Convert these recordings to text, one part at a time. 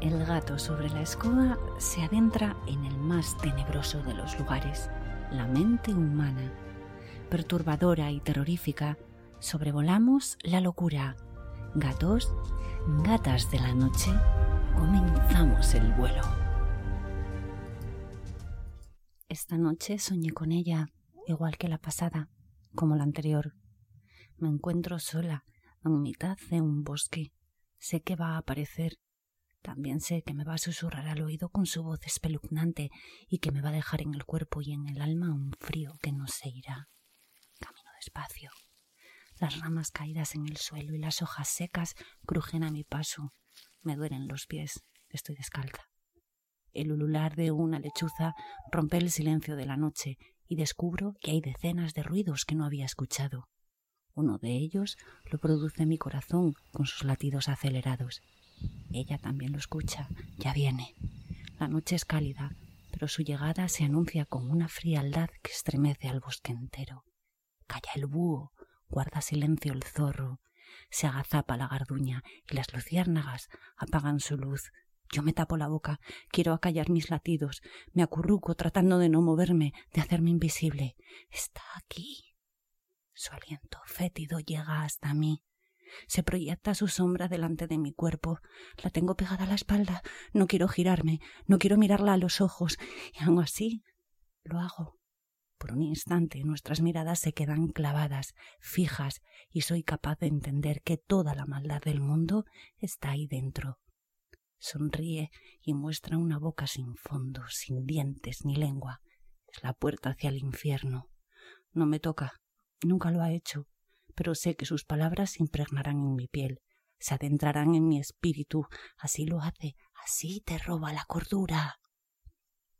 El gato sobre la escoba se adentra en el más tenebroso de los lugares, la mente humana. Perturbadora y terrorífica, sobrevolamos la locura. Gatos, gatas de la noche, comenzamos el vuelo. Esta noche soñé con ella, igual que la pasada, como la anterior. Me encuentro sola, en mitad de un bosque. Sé que va a aparecer también sé que me va a susurrar al oído con su voz espeluznante y que me va a dejar en el cuerpo y en el alma un frío que no se irá. Camino despacio. Las ramas caídas en el suelo y las hojas secas crujen a mi paso. Me duelen los pies. Estoy descalza. El ulular de una lechuza rompe el silencio de la noche y descubro que hay decenas de ruidos que no había escuchado. Uno de ellos lo produce mi corazón con sus latidos acelerados. Ella también lo escucha, ya viene. La noche es cálida, pero su llegada se anuncia con una frialdad que estremece al bosque entero. Calla el búho, guarda silencio el zorro, se agazapa la garduña y las luciérnagas apagan su luz. Yo me tapo la boca, quiero acallar mis latidos, me acurruco tratando de no moverme, de hacerme invisible. Está aquí. Su aliento fétido llega hasta mí. Se proyecta su sombra delante de mi cuerpo. La tengo pegada a la espalda. No quiero girarme, no quiero mirarla a los ojos. Y aun así lo hago. Por un instante nuestras miradas se quedan clavadas, fijas, y soy capaz de entender que toda la maldad del mundo está ahí dentro. Sonríe y muestra una boca sin fondo, sin dientes ni lengua. Es la puerta hacia el infierno. No me toca, nunca lo ha hecho, pero sé que sus palabras se impregnarán en mi piel, se adentrarán en mi espíritu. Así lo hace, así te roba la cordura.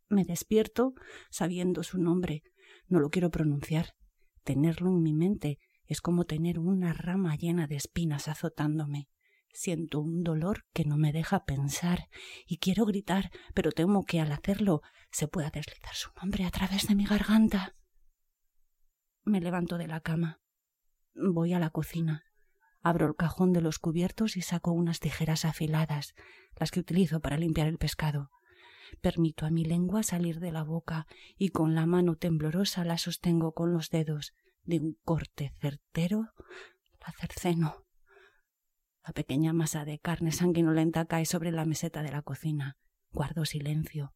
Me despierto sabiendo su nombre. No lo quiero pronunciar. Tenerlo en mi mente es como tener una rama llena de espinas azotándome. Siento un dolor que no me deja pensar y quiero gritar, pero temo que al hacerlo se pueda deslizar su nombre a través de mi garganta. Me levanto de la cama. Voy a la cocina. Abro el cajón de los cubiertos y saco unas tijeras afiladas, las que utilizo para limpiar el pescado. Permito a mi lengua salir de la boca y con la mano temblorosa la sostengo con los dedos. De un corte certero la cerceno. La pequeña masa de carne sanguinolenta cae sobre la meseta de la cocina. Guardo silencio.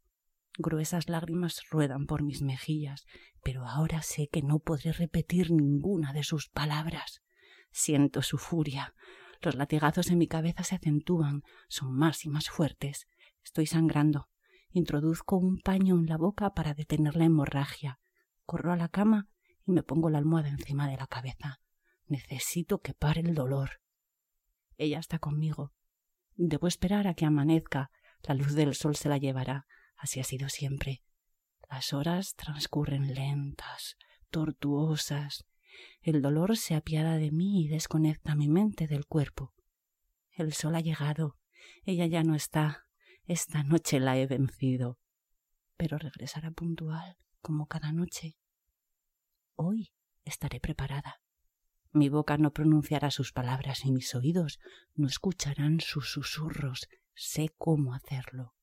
Gruesas lágrimas ruedan por mis mejillas, pero ahora sé que no podré repetir ninguna de sus palabras. Siento su furia. Los latigazos en mi cabeza se acentúan, son más y más fuertes. Estoy sangrando. Introduzco un paño en la boca para detener la hemorragia. Corro a la cama y me pongo la almohada encima de la cabeza. Necesito que pare el dolor. Ella está conmigo. Debo esperar a que amanezca. La luz del sol se la llevará. Así ha sido siempre. Las horas transcurren lentas, tortuosas. El dolor se apiada de mí y desconecta mi mente del cuerpo. El sol ha llegado. Ella ya no está. Esta noche la he vencido. Pero regresará puntual, como cada noche. Hoy estaré preparada. Mi boca no pronunciará sus palabras y mis oídos no escucharán sus susurros. Sé cómo hacerlo.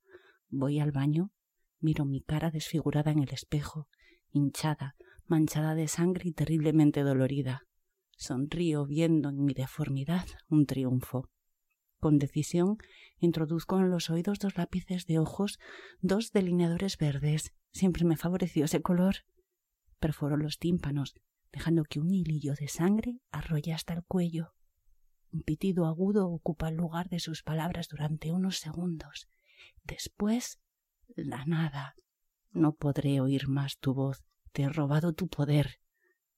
Voy al baño, miro mi cara desfigurada en el espejo, hinchada, manchada de sangre y terriblemente dolorida. Sonrío viendo en mi deformidad un triunfo. Con decisión introduzco en los oídos dos lápices de ojos, dos delineadores verdes. Siempre me favoreció ese color. Perforo los tímpanos, dejando que un hilillo de sangre arrolle hasta el cuello. Un pitido agudo ocupa el lugar de sus palabras durante unos segundos. Después, la nada. No podré oír más tu voz. Te he robado tu poder.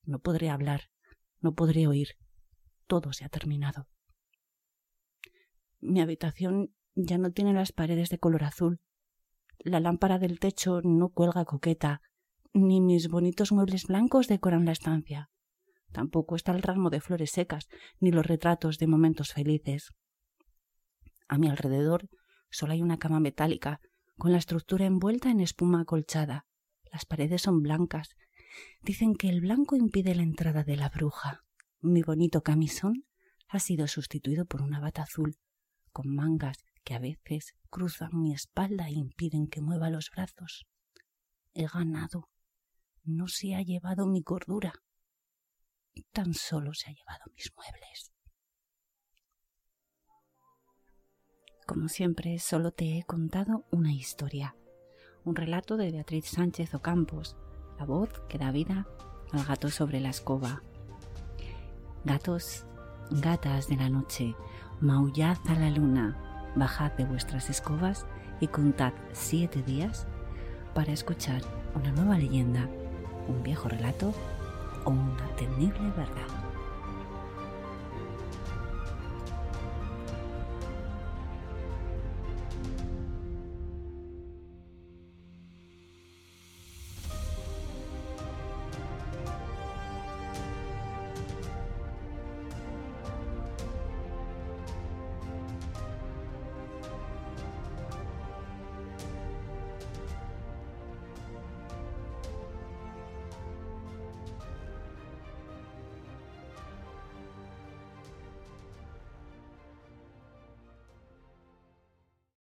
No podré hablar. No podré oír. Todo se ha terminado. Mi habitación ya no tiene las paredes de color azul. La lámpara del techo no cuelga coqueta, ni mis bonitos muebles blancos decoran la estancia. Tampoco está el ramo de flores secas, ni los retratos de momentos felices. A mi alrededor Solo hay una cama metálica, con la estructura envuelta en espuma acolchada. Las paredes son blancas. Dicen que el blanco impide la entrada de la bruja. Mi bonito camisón ha sido sustituido por una bata azul, con mangas que a veces cruzan mi espalda e impiden que mueva los brazos. He ganado. No se ha llevado mi cordura. Tan solo se ha llevado mis muebles. Como siempre, solo te he contado una historia, un relato de Beatriz Sánchez Ocampos, la voz que da vida al gato sobre la escoba. Gatos, gatas de la noche, maullad a la luna, bajad de vuestras escobas y contad siete días para escuchar una nueva leyenda, un viejo relato o una temible verdad.